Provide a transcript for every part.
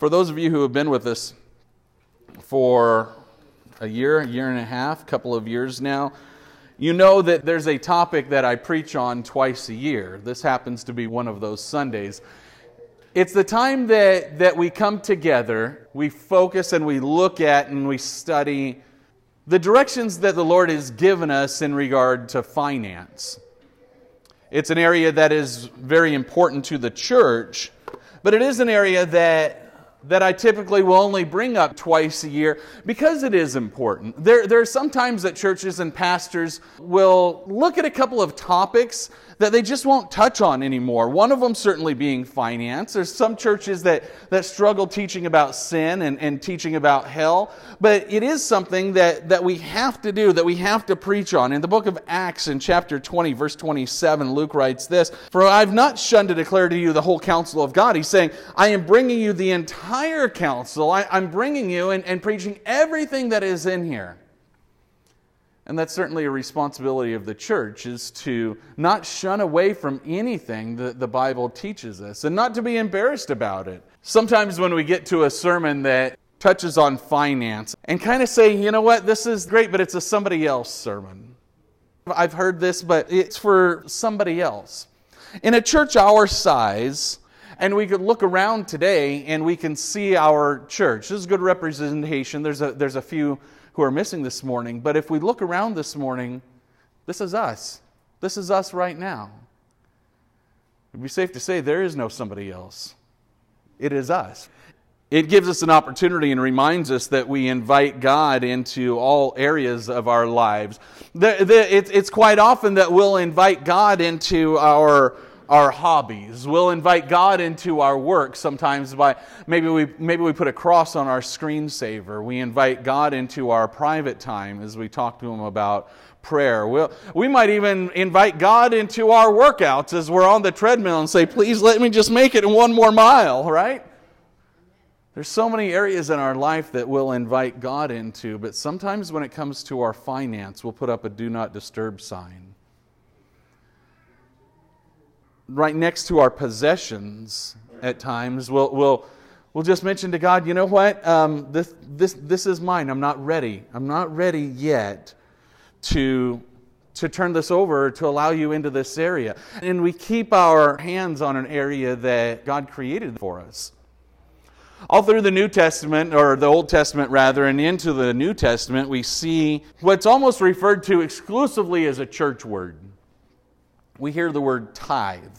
For those of you who have been with us for a year, a year and a half, a couple of years now, you know that there's a topic that I preach on twice a year. This happens to be one of those Sundays. It's the time that, that we come together, we focus and we look at and we study the directions that the Lord has given us in regard to finance. It's an area that is very important to the church, but it is an area that that I typically will only bring up twice a year because it is important. There, there are some times that churches and pastors will look at a couple of topics that they just won't touch on anymore. One of them certainly being finance. There's some churches that, that struggle teaching about sin and, and teaching about hell, but it is something that, that we have to do, that we have to preach on. In the book of Acts, in chapter 20, verse 27, Luke writes this For I've not shunned to declare to you the whole counsel of God. He's saying, I am bringing you the entire counsel. I, am bringing you and, and preaching everything that is in here. And that's certainly a responsibility of the church is to not shun away from anything that the Bible teaches us and not to be embarrassed about it. Sometimes when we get to a sermon that touches on finance and kind of say, you know what, this is great, but it's a somebody else sermon. I've heard this, but it's for somebody else. In a church our size, and we could look around today and we can see our church. This is good representation. There's a, there's a few who are missing this morning. But if we look around this morning, this is us. This is us right now. It'd be safe to say there is no somebody else. It is us. It gives us an opportunity and reminds us that we invite God into all areas of our lives. It's quite often that we'll invite God into our our hobbies. We'll invite God into our work sometimes by maybe we, maybe we put a cross on our screensaver. We invite God into our private time as we talk to Him about prayer. We'll, we might even invite God into our workouts as we're on the treadmill and say, please let me just make it in one more mile, right? There's so many areas in our life that we'll invite God into, but sometimes when it comes to our finance, we'll put up a do not disturb sign right next to our possessions at times. We'll, we'll, we'll just mention to God, you know what? Um, this, this, this is mine. I'm not ready. I'm not ready yet to, to turn this over, to allow you into this area. And we keep our hands on an area that God created for us. All through the New Testament, or the Old Testament rather, and into the New Testament, we see what's almost referred to exclusively as a church word we hear the word tithe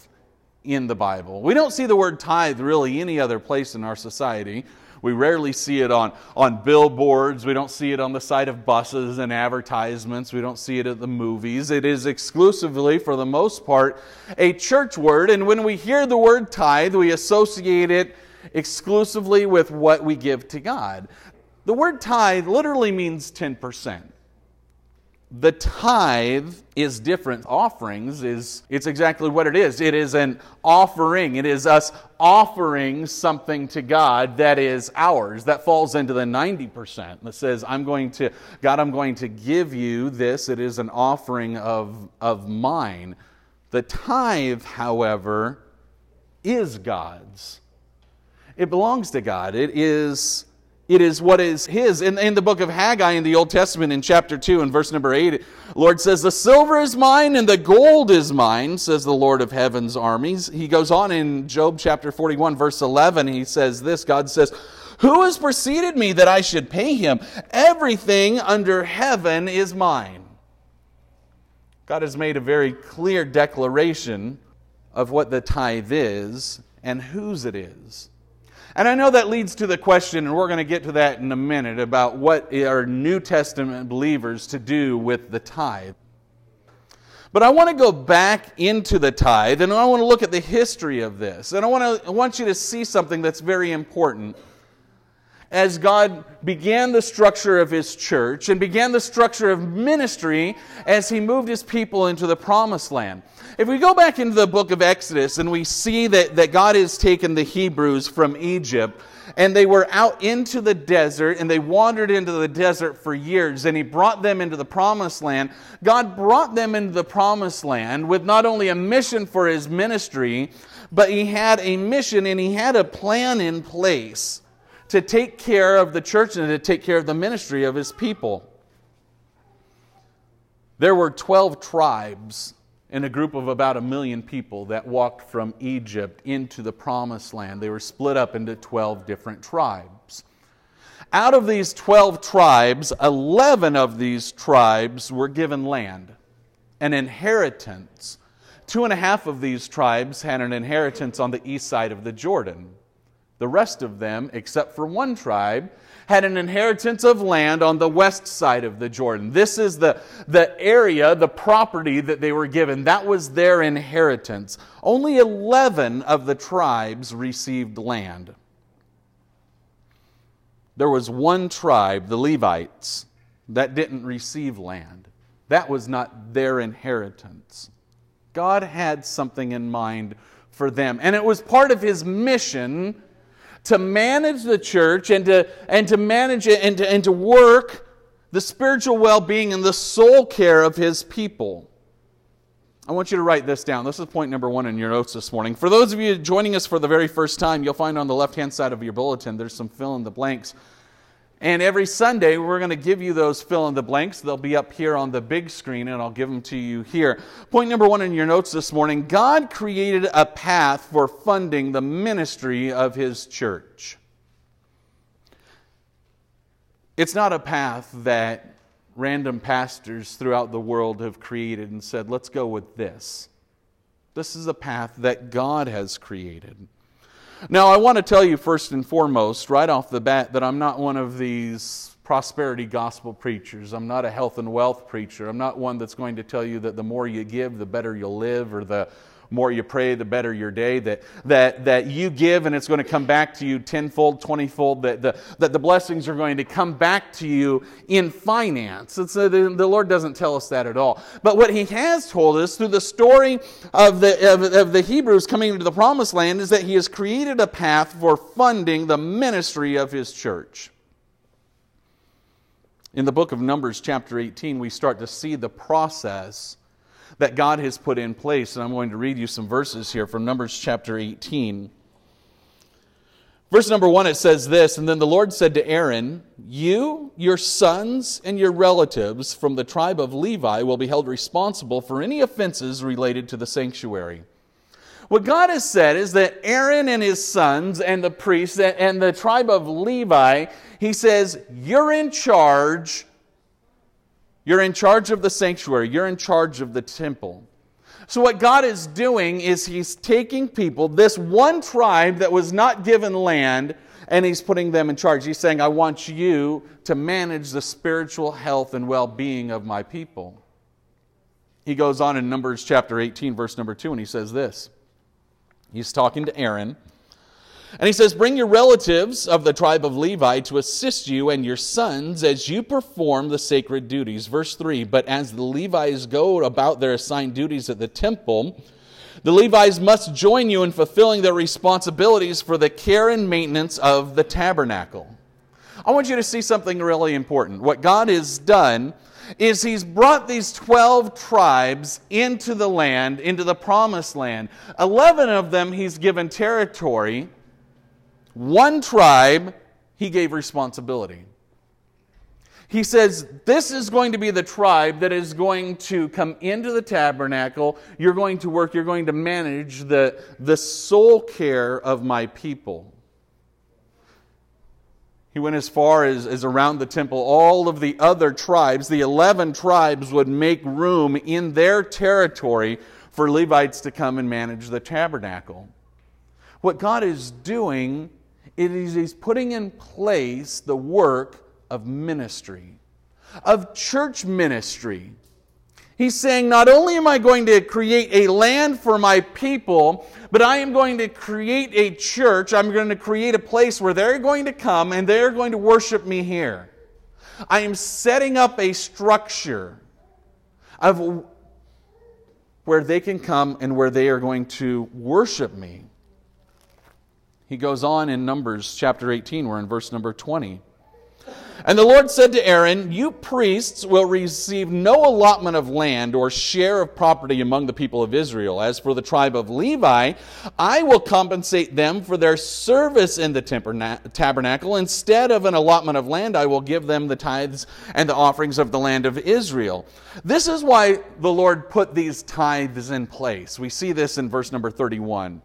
in the Bible. We don't see the word tithe really any other place in our society. We rarely see it on, on billboards. We don't see it on the side of buses and advertisements. We don't see it at the movies. It is exclusively, for the most part, a church word. And when we hear the word tithe, we associate it exclusively with what we give to God. The word tithe literally means 10% the tithe is different. Offerings is it's exactly what it is. It is an offering. It is us offering something to god that is ours that falls into the 90% that says i'm going to god i'm going to give you this. It is an offering of of mine. The tithe however is god's. It belongs to god. It is it is what is his. In, in the book of Haggai in the Old Testament, in chapter 2 and verse number 8, Lord says, The silver is mine and the gold is mine, says the Lord of heaven's armies. He goes on in Job chapter 41, verse 11, he says this God says, Who has preceded me that I should pay him? Everything under heaven is mine. God has made a very clear declaration of what the tithe is and whose it is. And I know that leads to the question, and we're going to get to that in a minute, about what are New Testament believers to do with the tithe. But I want to go back into the tithe, and I want to look at the history of this. And I want, to, I want you to see something that's very important as God began the structure of his church and began the structure of ministry as he moved his people into the promised land. If we go back into the book of Exodus and we see that, that God has taken the Hebrews from Egypt and they were out into the desert and they wandered into the desert for years and he brought them into the promised land. God brought them into the promised land with not only a mission for his ministry, but he had a mission and he had a plan in place to take care of the church and to take care of the ministry of his people. There were 12 tribes in a group of about a million people that walked from Egypt into the promised land. They were split up into 12 different tribes. Out of these 12 tribes, 11 of these tribes were given land, an inheritance. Two and a half of these tribes had an inheritance on the east side of the Jordan. The rest of them, except for one tribe, had an inheritance of land on the west side of the Jordan. This is the, the area, the property that they were given. That was their inheritance. Only 11 of the tribes received land. There was one tribe, the Levites, that didn't receive land. That was not their inheritance. God had something in mind for them. And it was part of his mission to manage the church and to, and to manage it and to, and to work the spiritual well being and the soul care of his people. I want you to write this down. This is point number one in your notes this morning. For those of you joining us for the very first time, you'll find on the left hand side of your bulletin there's some fill in the blanks. And every Sunday, we're going to give you those fill in the blanks. They'll be up here on the big screen, and I'll give them to you here. Point number one in your notes this morning God created a path for funding the ministry of His church. It's not a path that random pastors throughout the world have created and said, let's go with this. This is a path that God has created. Now, I want to tell you first and foremost, right off the bat, that I'm not one of these prosperity gospel preachers. I'm not a health and wealth preacher. I'm not one that's going to tell you that the more you give, the better you'll live, or the more you pray, the better your day, that, that, that you give and it's going to come back to you tenfold, twentyfold, that the, that the blessings are going to come back to you in finance. The, the Lord doesn't tell us that at all. But what He has told us through the story of the, of, of the Hebrews coming into the promised land is that He has created a path for funding the ministry of His church. In the book of Numbers, chapter 18, we start to see the process that God has put in place. And I'm going to read you some verses here from Numbers chapter 18. Verse number one, it says this And then the Lord said to Aaron, You, your sons, and your relatives from the tribe of Levi will be held responsible for any offenses related to the sanctuary. What God has said is that Aaron and his sons and the priests and the tribe of Levi, he says, You're in charge you're in charge of the sanctuary, you're in charge of the temple. So, what God is doing is He's taking people, this one tribe that was not given land, and He's putting them in charge. He's saying, I want you to manage the spiritual health and well being of my people. He goes on in Numbers chapter 18, verse number 2, and he says this. He's talking to Aaron. And he says, Bring your relatives of the tribe of Levi to assist you and your sons as you perform the sacred duties. Verse 3 But as the Levites go about their assigned duties at the temple, the Levites must join you in fulfilling their responsibilities for the care and maintenance of the tabernacle. I want you to see something really important. What God has done is He's brought these 12 tribes into the land, into the promised land. 11 of them He's given territory one tribe, he gave responsibility. He says, This is going to be the tribe that is going to come into the tabernacle. You're going to work, you're going to manage the, the soul care of my people. He went as far as, as around the temple. All of the other tribes, the 11 tribes, would make room in their territory for Levites to come and manage the tabernacle. What God is doing it is He's putting in place the work of ministry, of church ministry. He's saying, Not only am I going to create a land for my people, but I am going to create a church. I'm going to create a place where they're going to come and they're going to worship me here. I am setting up a structure of where they can come and where they are going to worship me. He goes on in Numbers chapter 18, we're in verse number 20. And the Lord said to Aaron, You priests will receive no allotment of land or share of property among the people of Israel. As for the tribe of Levi, I will compensate them for their service in the tabernacle. Instead of an allotment of land, I will give them the tithes and the offerings of the land of Israel. This is why the Lord put these tithes in place. We see this in verse number 31.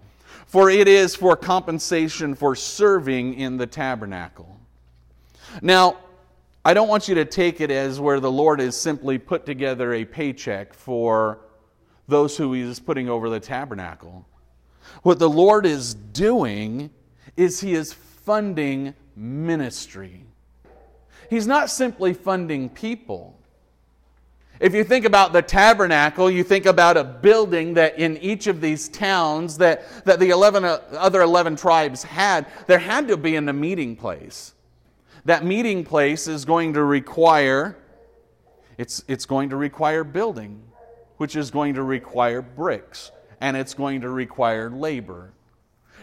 For it is for compensation for serving in the tabernacle. Now, I don't want you to take it as where the Lord has simply put together a paycheck for those who He is putting over the tabernacle. What the Lord is doing is He is funding ministry. He's not simply funding people. If you think about the tabernacle, you think about a building that in each of these towns that, that the 11, uh, other 11 tribes had, there had to be in a meeting place that meeting place is going to require it's, it's going to require building, which is going to require bricks, and it's going to require labor.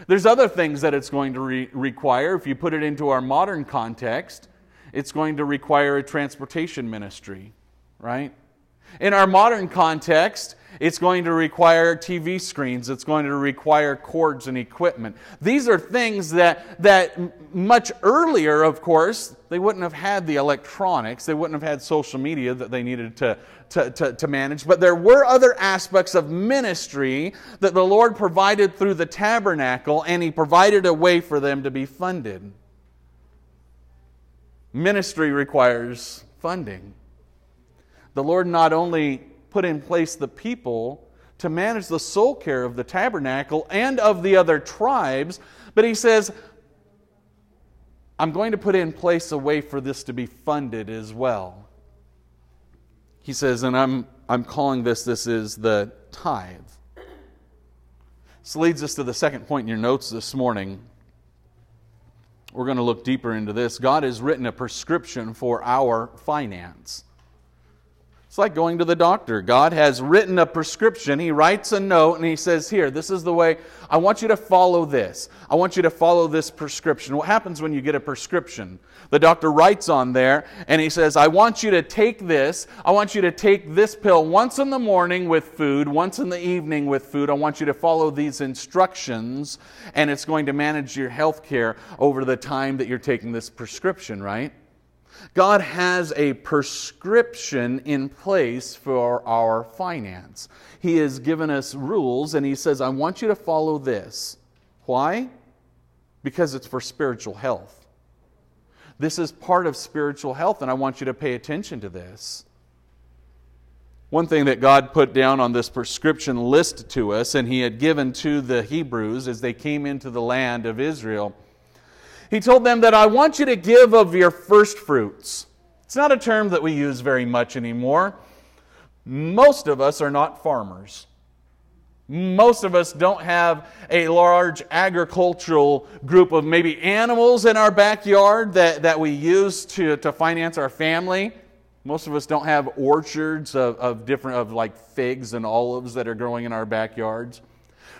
There's other things that it's going to re- require. If you put it into our modern context, it's going to require a transportation ministry, right? In our modern context, it's going to require TV screens. It's going to require cords and equipment. These are things that, that much earlier, of course, they wouldn't have had the electronics. They wouldn't have had social media that they needed to, to, to, to manage. But there were other aspects of ministry that the Lord provided through the tabernacle, and He provided a way for them to be funded. Ministry requires funding. The Lord not only put in place the people to manage the soul care of the tabernacle and of the other tribes, but he says, I'm going to put in place a way for this to be funded as well. He says, and I'm, I'm calling this, this is the tithe. This leads us to the second point in your notes this morning. We're going to look deeper into this. God has written a prescription for our finance. It's like going to the doctor. God has written a prescription. He writes a note and he says, Here, this is the way. I want you to follow this. I want you to follow this prescription. What happens when you get a prescription? The doctor writes on there and he says, I want you to take this. I want you to take this pill once in the morning with food, once in the evening with food. I want you to follow these instructions and it's going to manage your health care over the time that you're taking this prescription, right? God has a prescription in place for our finance. He has given us rules and He says, I want you to follow this. Why? Because it's for spiritual health. This is part of spiritual health, and I want you to pay attention to this. One thing that God put down on this prescription list to us, and He had given to the Hebrews as they came into the land of Israel, he told them that I want you to give of your first fruits. It's not a term that we use very much anymore. Most of us are not farmers. Most of us don't have a large agricultural group of maybe animals in our backyard that, that we use to, to finance our family. Most of us don't have orchards of, of different, of like figs and olives that are growing in our backyards.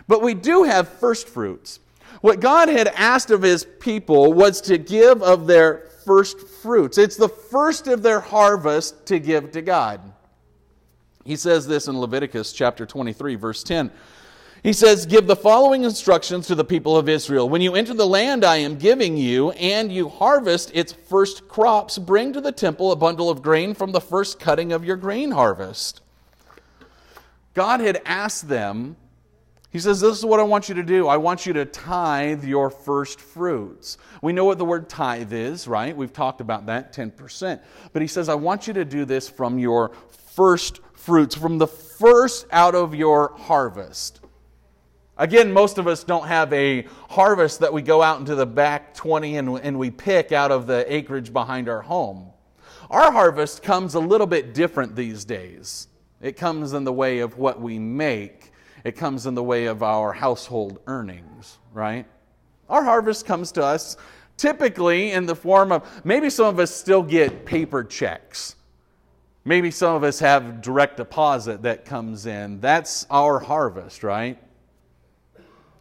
But we do have first fruits. What God had asked of his people was to give of their first fruits. It's the first of their harvest to give to God. He says this in Leviticus chapter 23, verse 10. He says, Give the following instructions to the people of Israel. When you enter the land I am giving you, and you harvest its first crops, bring to the temple a bundle of grain from the first cutting of your grain harvest. God had asked them he says, This is what I want you to do. I want you to tithe your first fruits. We know what the word tithe is, right? We've talked about that 10%. But he says, I want you to do this from your first fruits, from the first out of your harvest. Again, most of us don't have a harvest that we go out into the back 20 and, and we pick out of the acreage behind our home. Our harvest comes a little bit different these days. It comes in the way of what we make it comes in the way of our household earnings, right? Our harvest comes to us typically in the form of maybe some of us still get paper checks. Maybe some of us have direct deposit that comes in. That's our harvest, right?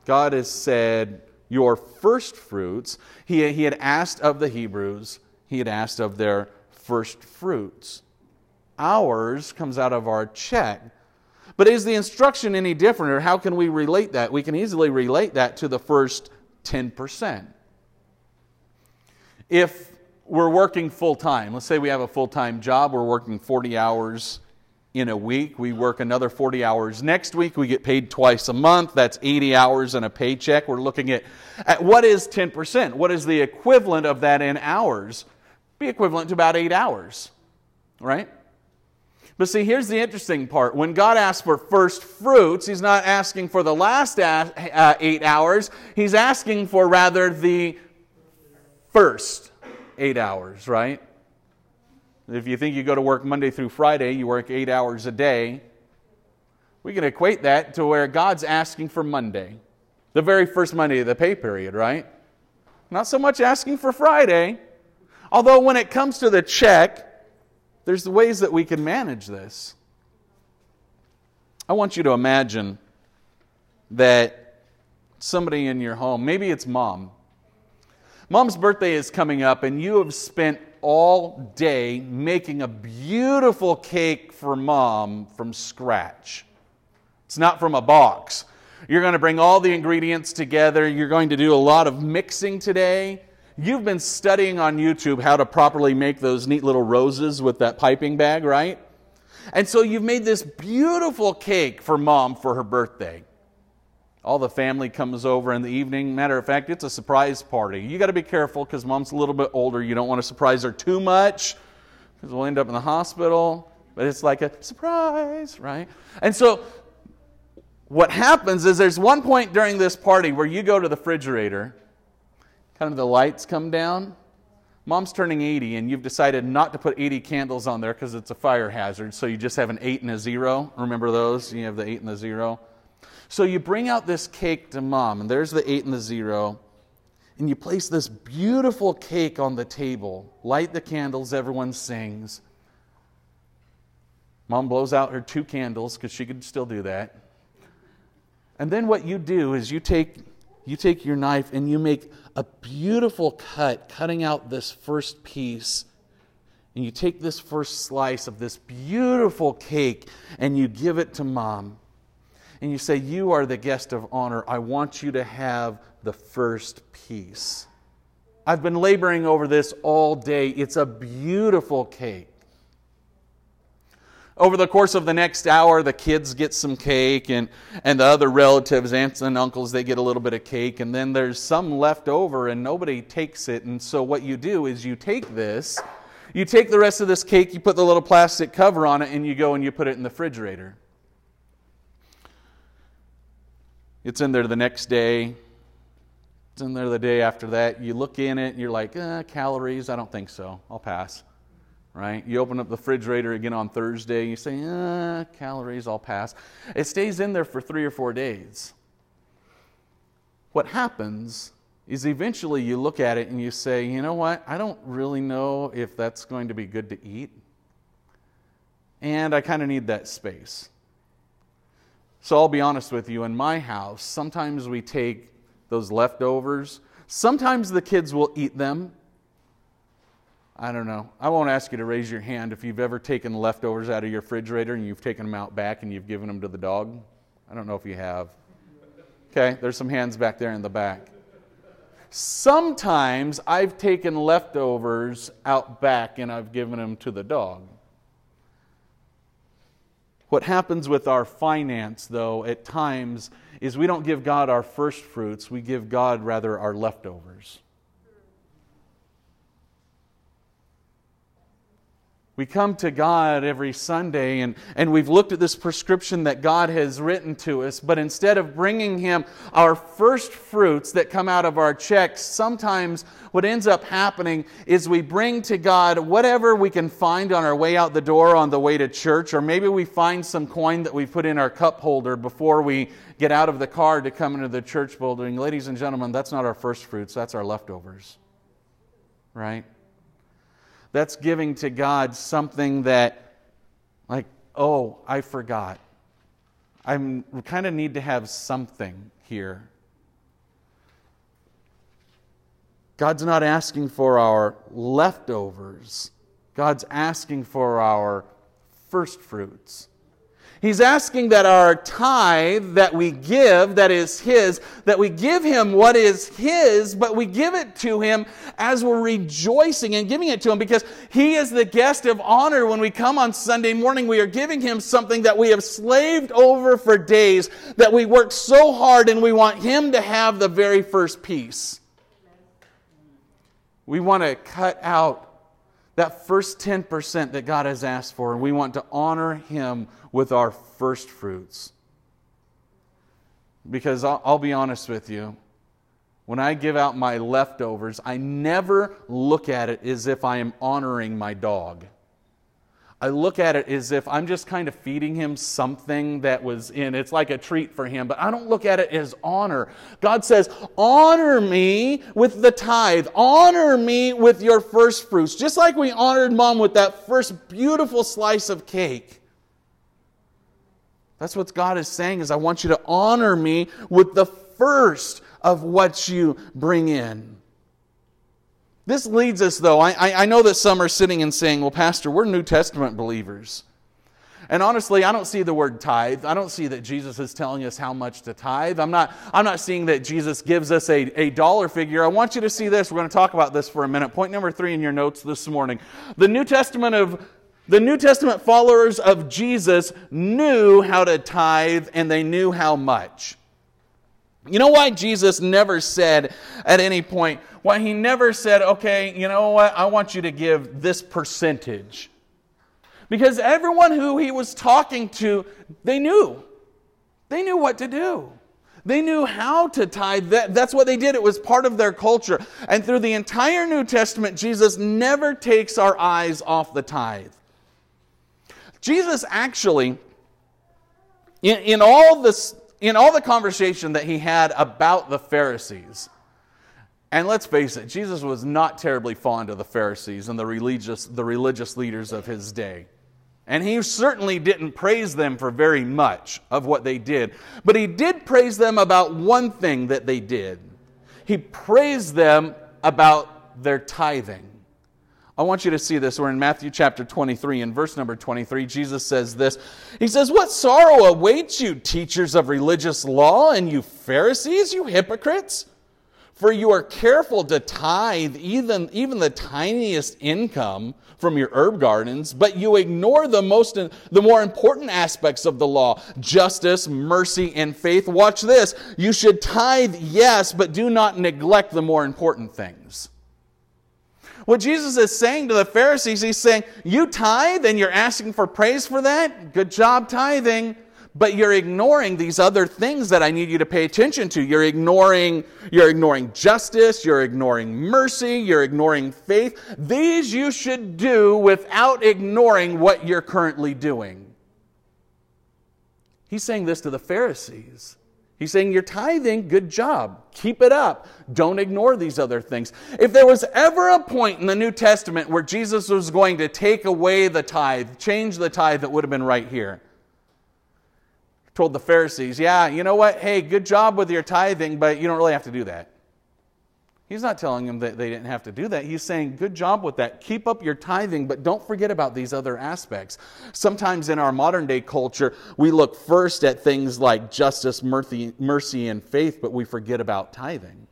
God has said, Your first fruits, he, he had asked of the Hebrews, he had asked of their first fruits. Ours comes out of our check. But is the instruction any different, or how can we relate that? We can easily relate that to the first 10%. If we're working full time, let's say we have a full time job, we're working 40 hours in a week, we work another 40 hours next week, we get paid twice a month, that's 80 hours in a paycheck. We're looking at, at what is 10%? What is the equivalent of that in hours? Be equivalent to about eight hours, right? But see, here's the interesting part. When God asks for first fruits, He's not asking for the last uh, eight hours, He's asking for rather the first eight hours, right? If you think you go to work Monday through Friday, you work eight hours a day. We can equate that to where God's asking for Monday, the very first Monday of the pay period, right? Not so much asking for Friday. Although, when it comes to the check, there's ways that we can manage this. I want you to imagine that somebody in your home, maybe it's mom. Mom's birthday is coming up, and you have spent all day making a beautiful cake for mom from scratch. It's not from a box. You're going to bring all the ingredients together. You're going to do a lot of mixing today. You've been studying on YouTube how to properly make those neat little roses with that piping bag, right? And so you've made this beautiful cake for mom for her birthday. All the family comes over in the evening. Matter of fact, it's a surprise party. You got to be careful because mom's a little bit older. You don't want to surprise her too much because we'll end up in the hospital. But it's like a surprise, right? And so what happens is there's one point during this party where you go to the refrigerator kind of the lights come down. Mom's turning 80, and you've decided not to put 80 candles on there because it's a fire hazard. So you just have an 8 and a 0. Remember those? You have the 8 and the 0. So you bring out this cake to mom, and there's the 8 and the 0. And you place this beautiful cake on the table, light the candles, everyone sings. Mom blows out her two candles because she could still do that. And then what you do is you take you take your knife and you make a beautiful cut, cutting out this first piece. And you take this first slice of this beautiful cake and you give it to mom. And you say, You are the guest of honor. I want you to have the first piece. I've been laboring over this all day. It's a beautiful cake. Over the course of the next hour, the kids get some cake, and, and the other relatives, aunts and uncles, they get a little bit of cake, and then there's some left over, and nobody takes it. And so, what you do is you take this, you take the rest of this cake, you put the little plastic cover on it, and you go and you put it in the refrigerator. It's in there the next day. It's in there the day after that. You look in it, and you're like, eh, calories? I don't think so. I'll pass right? You open up the refrigerator again on Thursday, and you say, ah, calories, I'll pass. It stays in there for three or four days. What happens is eventually you look at it and you say, you know what, I don't really know if that's going to be good to eat. And I kind of need that space. So I'll be honest with you, in my house, sometimes we take those leftovers. Sometimes the kids will eat them, I don't know. I won't ask you to raise your hand if you've ever taken leftovers out of your refrigerator and you've taken them out back and you've given them to the dog. I don't know if you have. Okay, there's some hands back there in the back. Sometimes I've taken leftovers out back and I've given them to the dog. What happens with our finance, though, at times, is we don't give God our first fruits, we give God rather our leftovers. We come to God every Sunday and, and we've looked at this prescription that God has written to us, but instead of bringing Him our first fruits that come out of our checks, sometimes what ends up happening is we bring to God whatever we can find on our way out the door on the way to church, or maybe we find some coin that we put in our cup holder before we get out of the car to come into the church building. Ladies and gentlemen, that's not our first fruits, that's our leftovers. Right? That's giving to God something that, like, oh, I forgot. I kind of need to have something here. God's not asking for our leftovers, God's asking for our first fruits. He's asking that our tithe that we give, that is His, that we give Him what is His, but we give it to Him as we're rejoicing and giving it to Him because He is the guest of honor. When we come on Sunday morning, we are giving Him something that we have slaved over for days, that we worked so hard, and we want Him to have the very first piece. We want to cut out that first 10% that God has asked for, and we want to honor Him with our first fruits. Because I'll, I'll, be honest with you, when I give out my leftovers, I never look at it as if I am honoring my dog. I look at it as if I'm just kind of feeding him something that was in. It's like a treat for him, but I don't look at it as honor. God says, Honor me with the tithe, honor me with your first fruits. Just like we honored mom with that first beautiful slice of cake. That's what God is saying is I want you to honor me with the first of what you bring in. This leads us, though. I, I know that some are sitting and saying, Well, Pastor, we're New Testament believers. And honestly, I don't see the word tithe. I don't see that Jesus is telling us how much to tithe. I'm not, I'm not seeing that Jesus gives us a, a dollar figure. I want you to see this. We're going to talk about this for a minute. Point number three in your notes this morning. The New Testament of the New Testament followers of Jesus knew how to tithe and they knew how much. You know why Jesus never said at any point, why he never said, okay, you know what, I want you to give this percentage. Because everyone who he was talking to, they knew. They knew what to do. They knew how to tithe. That, that's what they did. It was part of their culture. And through the entire New Testament, Jesus never takes our eyes off the tithe. Jesus actually, in, in all this, in all the conversation that he had about the Pharisees, and let's face it, Jesus was not terribly fond of the Pharisees and the religious, the religious leaders of his day. And he certainly didn't praise them for very much of what they did. But he did praise them about one thing that they did. He praised them about their tithing. I want you to see this. We're in Matthew chapter 23, in verse number 23. Jesus says this He says, What sorrow awaits you, teachers of religious law, and you Pharisees, you hypocrites? For you are careful to tithe even, even the tiniest income from your herb gardens, but you ignore the, most, the more important aspects of the law justice, mercy, and faith. Watch this. You should tithe, yes, but do not neglect the more important things. What Jesus is saying to the Pharisees, he's saying, You tithe and you're asking for praise for that? Good job tithing. But you're ignoring these other things that I need you to pay attention to. You're ignoring, you're ignoring justice, you're ignoring mercy, you're ignoring faith. These you should do without ignoring what you're currently doing. He's saying this to the Pharisees. He's saying, You're tithing, good job. Keep it up. Don't ignore these other things. If there was ever a point in the New Testament where Jesus was going to take away the tithe, change the tithe, that would have been right here. Told the Pharisees, Yeah, you know what? Hey, good job with your tithing, but you don't really have to do that. He's not telling them that they didn't have to do that. He's saying, good job with that. Keep up your tithing, but don't forget about these other aspects. Sometimes in our modern day culture, we look first at things like justice, mercy, mercy and faith, but we forget about tithing.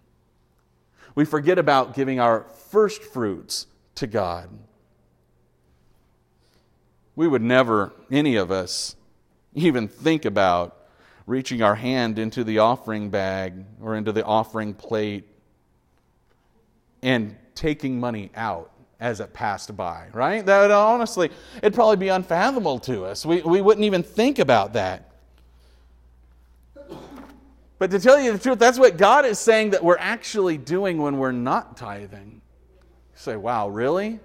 We forget about giving our first fruits to God. We would never, any of us, even think about reaching our hand into the offering bag or into the offering plate and taking money out as it passed by, right? That would honestly, it'd probably be unfathomable to us. We, we wouldn't even think about that. But to tell you the truth, that's what God is saying that we're actually doing when we're not tithing. You say, wow, really?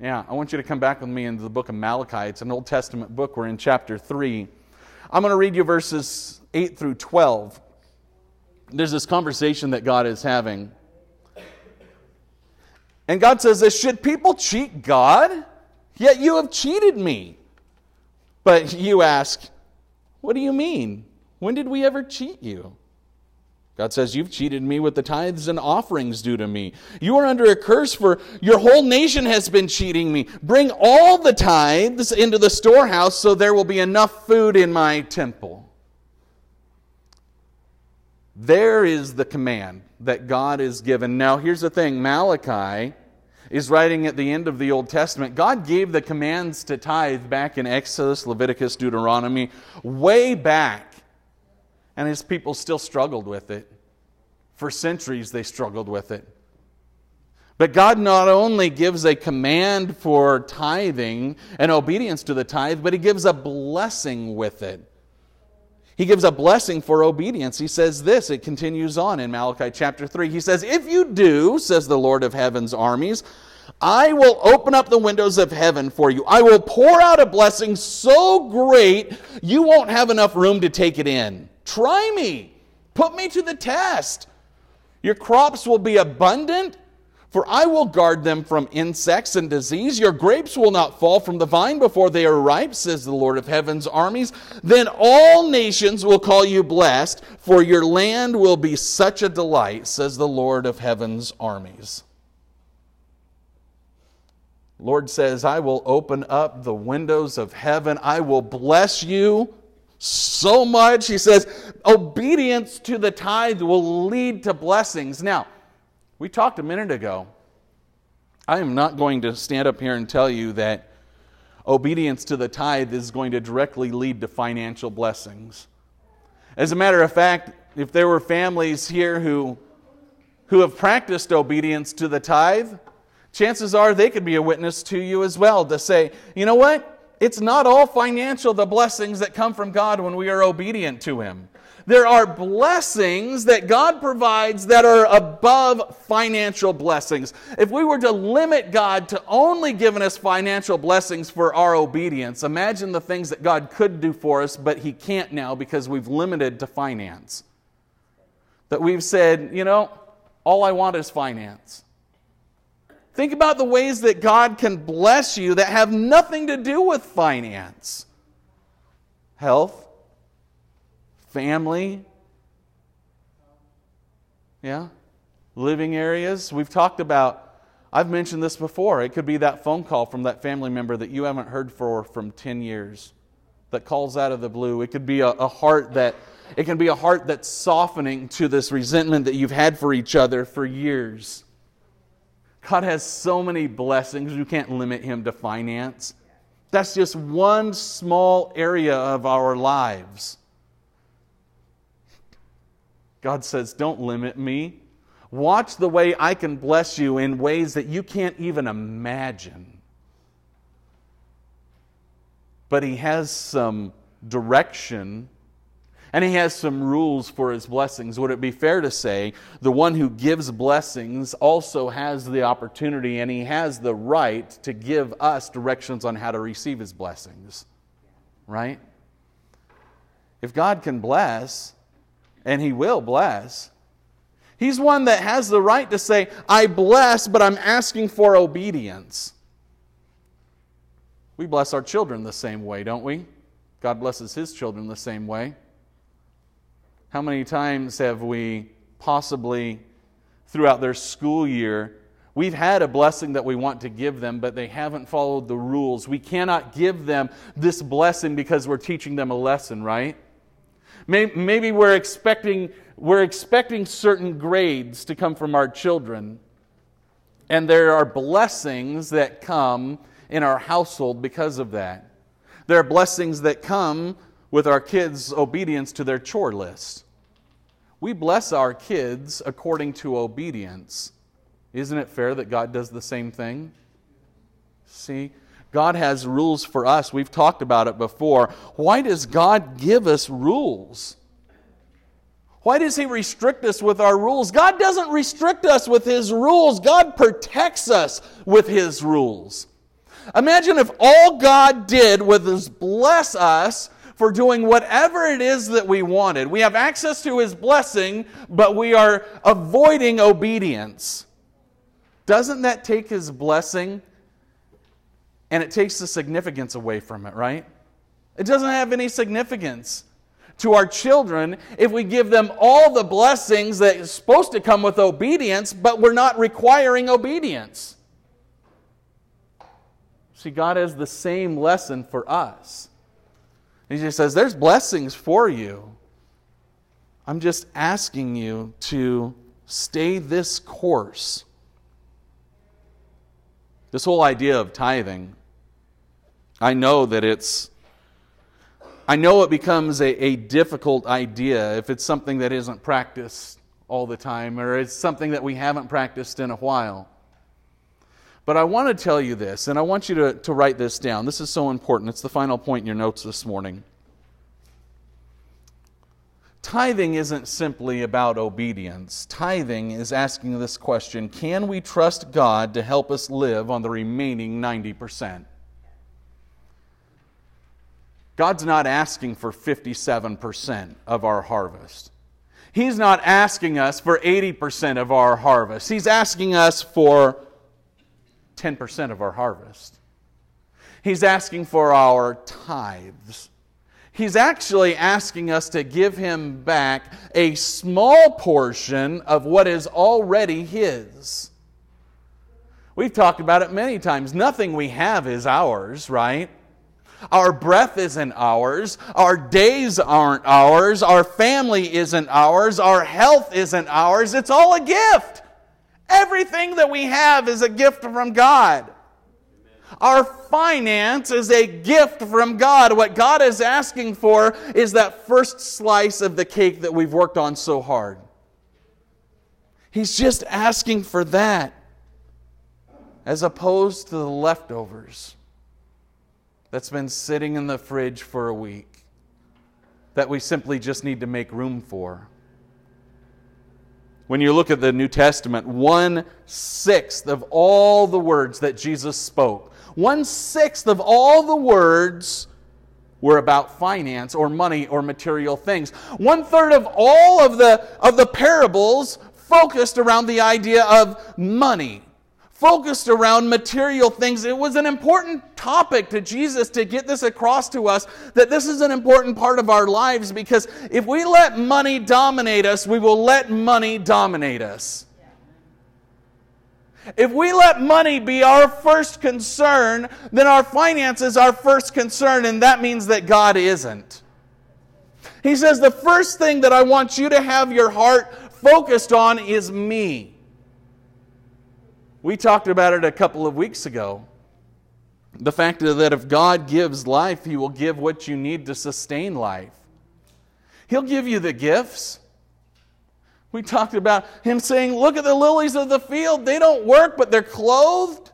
Yeah, I want you to come back with me into the book of Malachi. It's an Old Testament book. We're in chapter 3. I'm going to read you verses 8 through 12. There's this conversation that God is having. And God says this Should people cheat God? Yet you have cheated me. But you ask, What do you mean? When did we ever cheat you? God says, You've cheated me with the tithes and offerings due to me. You are under a curse, for your whole nation has been cheating me. Bring all the tithes into the storehouse so there will be enough food in my temple. There is the command that God is given. Now, here's the thing Malachi is writing at the end of the Old Testament. God gave the commands to tithe back in Exodus, Leviticus, Deuteronomy, way back and his people still struggled with it. For centuries, they struggled with it. But God not only gives a command for tithing and obedience to the tithe, but He gives a blessing with it. He gives a blessing for obedience. He says this, it continues on in Malachi chapter 3. He says, If you do, says the Lord of heaven's armies, I will open up the windows of heaven for you. I will pour out a blessing so great you won't have enough room to take it in. Try me. Put me to the test. Your crops will be abundant, for I will guard them from insects and disease. Your grapes will not fall from the vine before they are ripe, says the Lord of heaven's armies. Then all nations will call you blessed, for your land will be such a delight, says the Lord of heaven's armies. Lord says, I will open up the windows of heaven. I will bless you so much. He says, obedience to the tithe will lead to blessings. Now, we talked a minute ago. I am not going to stand up here and tell you that obedience to the tithe is going to directly lead to financial blessings. As a matter of fact, if there were families here who, who have practiced obedience to the tithe, chances are they could be a witness to you as well to say, you know what? It's not all financial, the blessings that come from God when we are obedient to Him. There are blessings that God provides that are above financial blessings. If we were to limit God to only giving us financial blessings for our obedience, imagine the things that God could do for us, but He can't now because we've limited to finance. That we've said, you know, all I want is finance. Think about the ways that God can bless you that have nothing to do with finance health, family, yeah, living areas. We've talked about, I've mentioned this before. It could be that phone call from that family member that you haven't heard for from 10 years that calls out of the blue. It could be a, a heart that. It can be a heart that's softening to this resentment that you've had for each other for years. God has so many blessings, you can't limit Him to finance. That's just one small area of our lives. God says, Don't limit me. Watch the way I can bless you in ways that you can't even imagine. But He has some direction and he has some rules for his blessings. Would it be fair to say the one who gives blessings also has the opportunity and he has the right to give us directions on how to receive his blessings? Right? If God can bless, and he will bless, he's one that has the right to say, I bless, but I'm asking for obedience. We bless our children the same way, don't we? God blesses his children the same way. How many times have we possibly, throughout their school year, we've had a blessing that we want to give them, but they haven't followed the rules? We cannot give them this blessing because we're teaching them a lesson, right? Maybe we're expecting, we're expecting certain grades to come from our children, and there are blessings that come in our household because of that. There are blessings that come with our kids' obedience to their chore list. We bless our kids according to obedience. Isn't it fair that God does the same thing? See, God has rules for us. We've talked about it before. Why does God give us rules? Why does He restrict us with our rules? God doesn't restrict us with His rules, God protects us with His rules. Imagine if all God did was bless us for doing whatever it is that we wanted. We have access to His blessing, but we are avoiding obedience. Doesn't that take His blessing and it takes the significance away from it, right? It doesn't have any significance. to our children if we give them all the blessings that is supposed to come with obedience, but we're not requiring obedience? See, God has the same lesson for us. He just says, There's blessings for you. I'm just asking you to stay this course. This whole idea of tithing, I know that it's, I know it becomes a, a difficult idea if it's something that isn't practiced all the time or it's something that we haven't practiced in a while. But I want to tell you this, and I want you to, to write this down. This is so important. It's the final point in your notes this morning. Tithing isn't simply about obedience. Tithing is asking this question Can we trust God to help us live on the remaining 90%? God's not asking for 57% of our harvest. He's not asking us for 80% of our harvest. He's asking us for 10% of our harvest. He's asking for our tithes. He's actually asking us to give him back a small portion of what is already his. We've talked about it many times. Nothing we have is ours, right? Our breath isn't ours. Our days aren't ours. Our family isn't ours. Our health isn't ours. It's all a gift. Everything that we have is a gift from God. Our finance is a gift from God. What God is asking for is that first slice of the cake that we've worked on so hard. He's just asking for that as opposed to the leftovers that's been sitting in the fridge for a week that we simply just need to make room for. When you look at the New Testament, one sixth of all the words that Jesus spoke, one sixth of all the words were about finance or money or material things. One third of all of the, of the parables focused around the idea of money focused around material things. It was an important topic to Jesus to get this across to us that this is an important part of our lives because if we let money dominate us, we will let money dominate us. If we let money be our first concern, then our finances are first concern, and that means that God isn't. He says, The first thing that I want you to have your heart focused on is me. We talked about it a couple of weeks ago. The fact that if God gives life, He will give what you need to sustain life. He'll give you the gifts. We talked about Him saying, Look at the lilies of the field. They don't work, but they're clothed.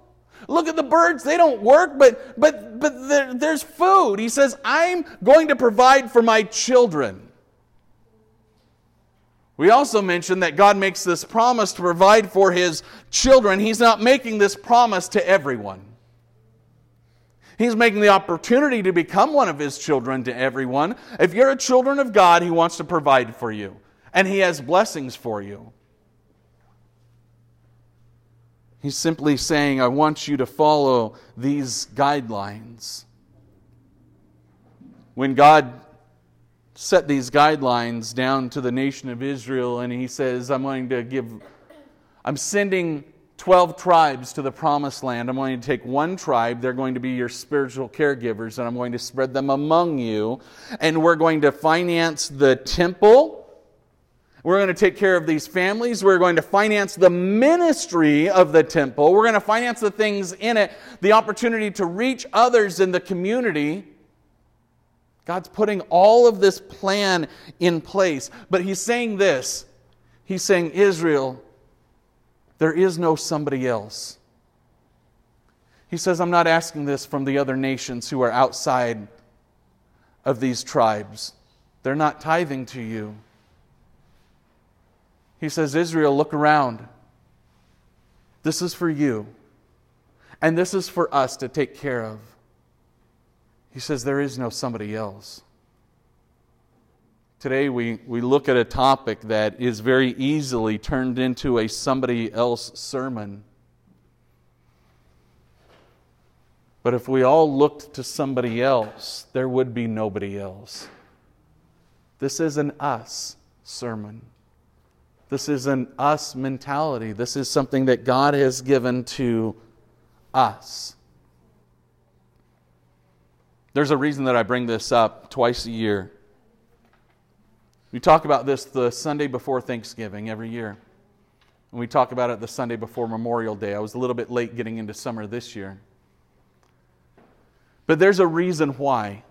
Look at the birds. They don't work, but, but, but there, there's food. He says, I'm going to provide for my children. We also mentioned that God makes this promise to provide for his children. He's not making this promise to everyone. He's making the opportunity to become one of his children to everyone. If you're a children of God, he wants to provide for you, and he has blessings for you. He's simply saying, I want you to follow these guidelines. When God set these guidelines down to the nation of Israel, and he says, I'm going to give, I'm sending 12 tribes to the promised land. I'm going to take one tribe, they're going to be your spiritual caregivers, and I'm going to spread them among you. And we're going to finance the temple. We're going to take care of these families. We're going to finance the ministry of the temple. We're going to finance the things in it, the opportunity to reach others in the community. God's putting all of this plan in place. But he's saying this He's saying, Israel, there is no somebody else. He says, I'm not asking this from the other nations who are outside of these tribes. They're not tithing to you. He says, Israel, look around. This is for you. And this is for us to take care of. He says there is no somebody else. Today, we, we look at a topic that is very easily turned into a somebody else sermon. But if we all looked to somebody else, there would be nobody else. This is an us sermon. This is an us mentality. This is something that God has given to us. There's a reason that I bring this up twice a year. We talk about this the Sunday before Thanksgiving every year. And we talk about it the Sunday before Memorial Day. I was a little bit late getting into summer this year. But there's a reason why.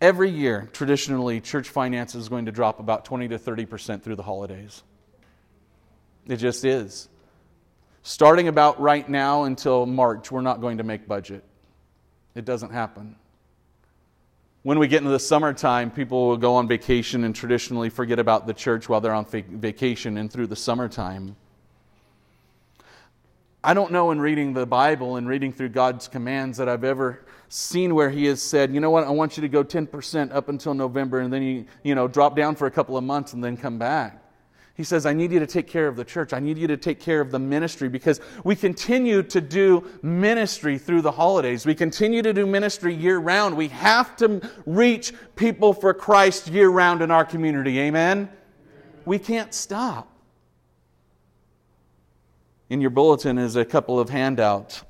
Every year, traditionally, church finance is going to drop about 20 to 30% through the holidays. It just is. Starting about right now until March, we're not going to make budget. It doesn't happen. When we get into the summertime, people will go on vacation and traditionally forget about the church while they're on vacation and through the summertime. I don't know in reading the Bible and reading through God's commands that I've ever seen where he has said, you know what, I want you to go 10% up until November and then you, you know, drop down for a couple of months and then come back. He says, I need you to take care of the church. I need you to take care of the ministry because we continue to do ministry through the holidays. We continue to do ministry year round. We have to reach people for Christ year round in our community. Amen? We can't stop. In your bulletin is a couple of handouts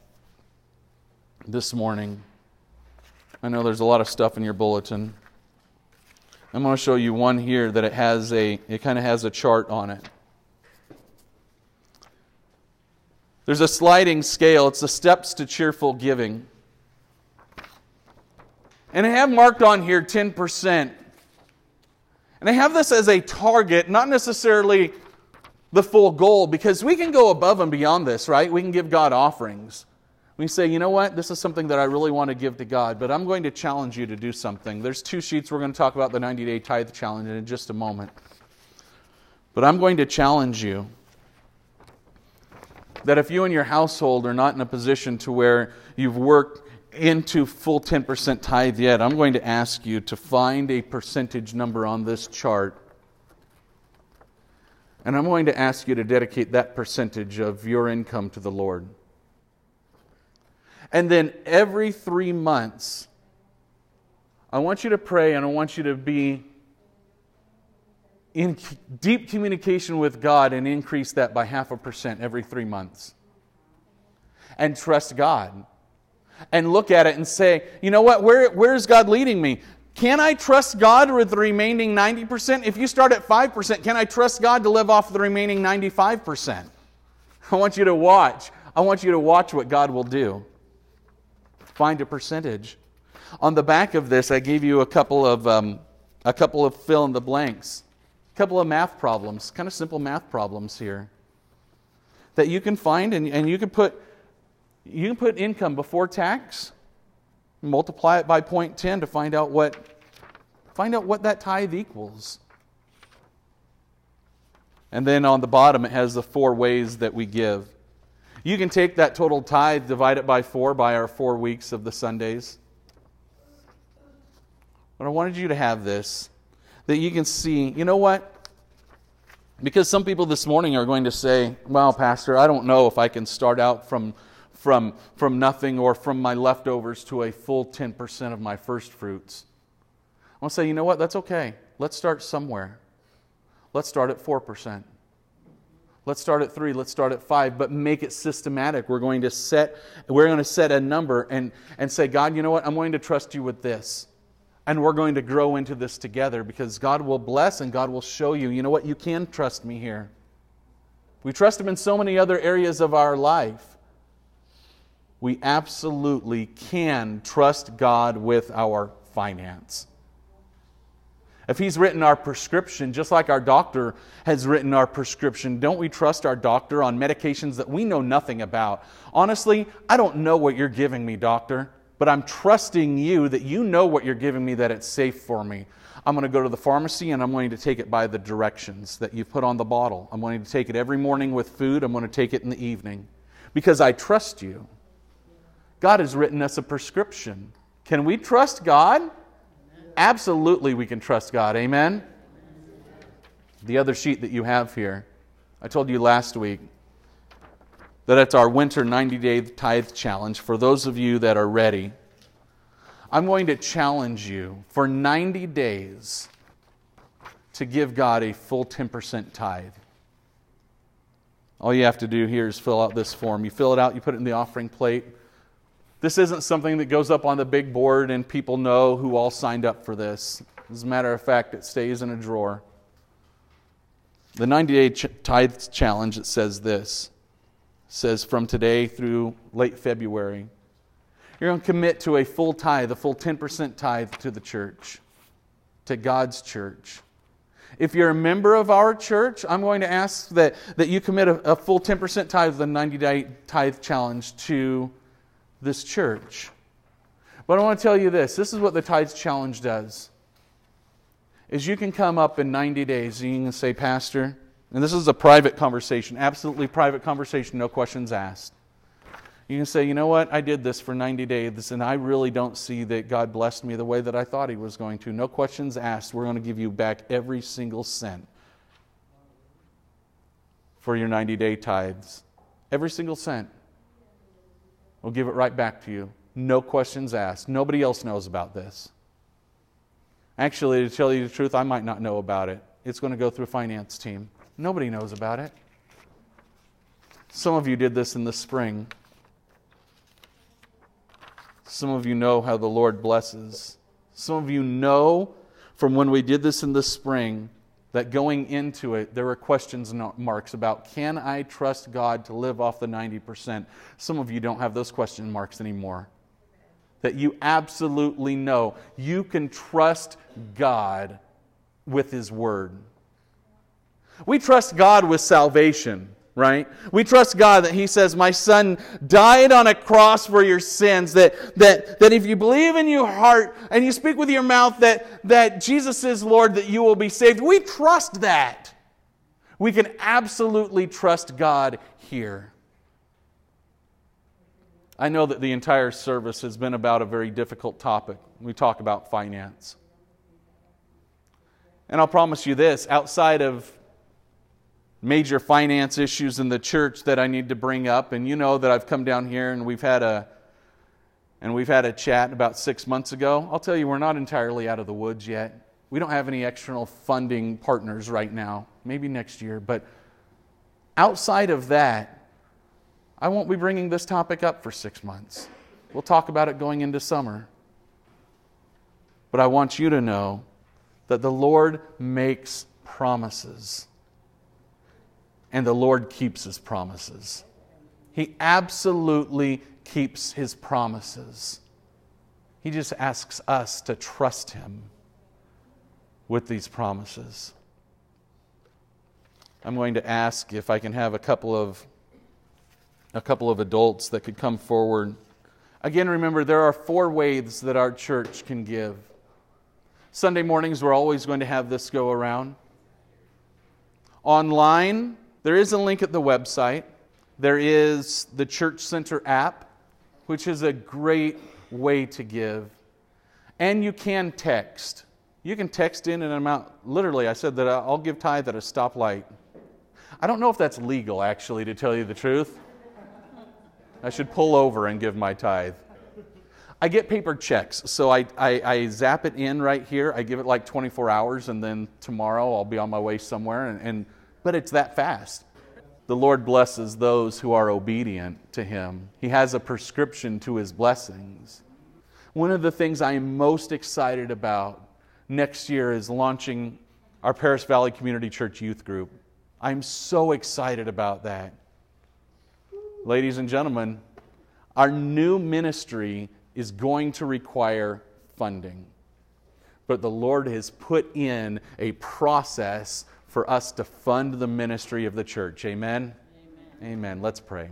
this morning. I know there's a lot of stuff in your bulletin. I'm going to show you one here that it has a it kind of has a chart on it. There's a sliding scale. It's the steps to cheerful giving. And I have marked on here 10%. And I have this as a target, not necessarily the full goal, because we can go above and beyond this, right? We can give God offerings. We say, you know what, this is something that I really want to give to God, but I'm going to challenge you to do something. There's two sheets. We're going to talk about the 90 day tithe challenge in just a moment. But I'm going to challenge you that if you and your household are not in a position to where you've worked into full 10% tithe yet, I'm going to ask you to find a percentage number on this chart. And I'm going to ask you to dedicate that percentage of your income to the Lord. And then every three months, I want you to pray and I want you to be in deep communication with God and increase that by half a percent every three months. And trust God. And look at it and say, you know what, where, where is God leading me? Can I trust God with the remaining 90%? If you start at 5%, can I trust God to live off the remaining 95%? I want you to watch. I want you to watch what God will do find a percentage. On the back of this, I gave you a couple of, um, a couple of fill in the blanks, a couple of math problems, kind of simple math problems here that you can find, and, and you can put you can put income before tax, multiply it by 0.10 to find out what find out what that tithe equals. And then on the bottom, it has the four ways that we give. You can take that total tithe, divide it by four by our four weeks of the Sundays. But I wanted you to have this, that you can see, you know what? Because some people this morning are going to say, well, Pastor, I don't know if I can start out from, from, from nothing or from my leftovers to a full 10% of my first fruits. I want to say, you know what? That's okay. Let's start somewhere. Let's start at 4%. Let's start at three, let's start at five, but make it systematic. We're going to set, we're going to set a number and, and say, God, you know what? I'm going to trust you with this. And we're going to grow into this together because God will bless and God will show you, you know what? You can trust me here. We trust Him in so many other areas of our life. We absolutely can trust God with our finance. If He's written our prescription, just like our doctor has written our prescription, don't we trust our doctor on medications that we know nothing about? Honestly, I don't know what you're giving me, doctor, but I'm trusting you that you know what you're giving me, that it's safe for me. I'm going to go to the pharmacy and I'm going to take it by the directions that you've put on the bottle. I'm going to take it every morning with food. I'm going to take it in the evening because I trust you. God has written us a prescription. Can we trust God? Absolutely we can trust God. Amen? The other sheet that you have here, I told you last week that it's our winter 90 day tithe challenge for those of you that are ready. I'm going to challenge you for 90 days to give God a full 10% tithe. All you have to do here is fill out this form. You fill it out, you put it in the offering plate. This isn't something that goes up on the big board and people know who all signed up for this. As a matter of fact, it stays in a drawer. The 90 day tithe challenge, it says this it says from today through late February, you're going to commit to a full tithe, a full 10% tithe to the church, to God's church. If you're a member of our church, I'm going to ask that, that you commit a, a full 10% tithe of the 90 day tithe challenge to this church. But I want to tell you this this is what the tithes challenge does. Is you can come up in 90 days and you can say, Pastor, and this is a private conversation, absolutely private conversation, no questions asked. You can say, you know what, I did this for 90 days, and I really don't see that God blessed me the way that I thought He was going to. No questions asked. We're going to give you back every single cent for your 90 day tithes. Every single cent. We'll give it right back to you. No questions asked. Nobody else knows about this. Actually, to tell you the truth, I might not know about it. It's going to go through finance team. Nobody knows about it. Some of you did this in the spring. Some of you know how the Lord blesses. Some of you know from when we did this in the spring that going into it, there were questions marks about can I trust God to live off the 90%? Some of you don't have those question marks anymore. That you absolutely know you can trust God with His Word. We trust God with salvation right? We trust God that He says, My Son died on a cross for your sins. That, that, that if you believe in your heart and you speak with your mouth that, that Jesus is Lord, that you will be saved. We trust that. We can absolutely trust God here. I know that the entire service has been about a very difficult topic. We talk about finance. And I'll promise you this outside of major finance issues in the church that I need to bring up. And you know that I've come down here and we've had a and we've had a chat about six months ago. I'll tell you, we're not entirely out of the woods yet. We don't have any external funding partners right now. Maybe next year, but outside of that, I won't be bringing this topic up for six months. We'll talk about it going into summer. But I want you to know that the Lord makes promises and the Lord keeps his promises. He absolutely keeps his promises. He just asks us to trust him with these promises. I'm going to ask if I can have a couple of a couple of adults that could come forward. Again, remember there are four ways that our church can give. Sunday mornings we're always going to have this go around. Online, there is a link at the website. There is the Church Center app, which is a great way to give. And you can text. You can text in an amount. Literally, I said that I'll give tithe at a stoplight. I don't know if that's legal, actually, to tell you the truth. I should pull over and give my tithe. I get paper checks, so I, I, I, zap it in right here. I give it like 24 hours, and then tomorrow I'll be on my way somewhere, and, and but it's that fast. The Lord blesses those who are obedient to Him. He has a prescription to His blessings. One of the things I am most excited about next year is launching our Paris Valley Community Church Youth Group. I'm so excited about that. Ladies and gentlemen, our new ministry is going to require funding. But the Lord has put in a process for us to fund the ministry of the church. Amen? Amen. Amen. Let's pray.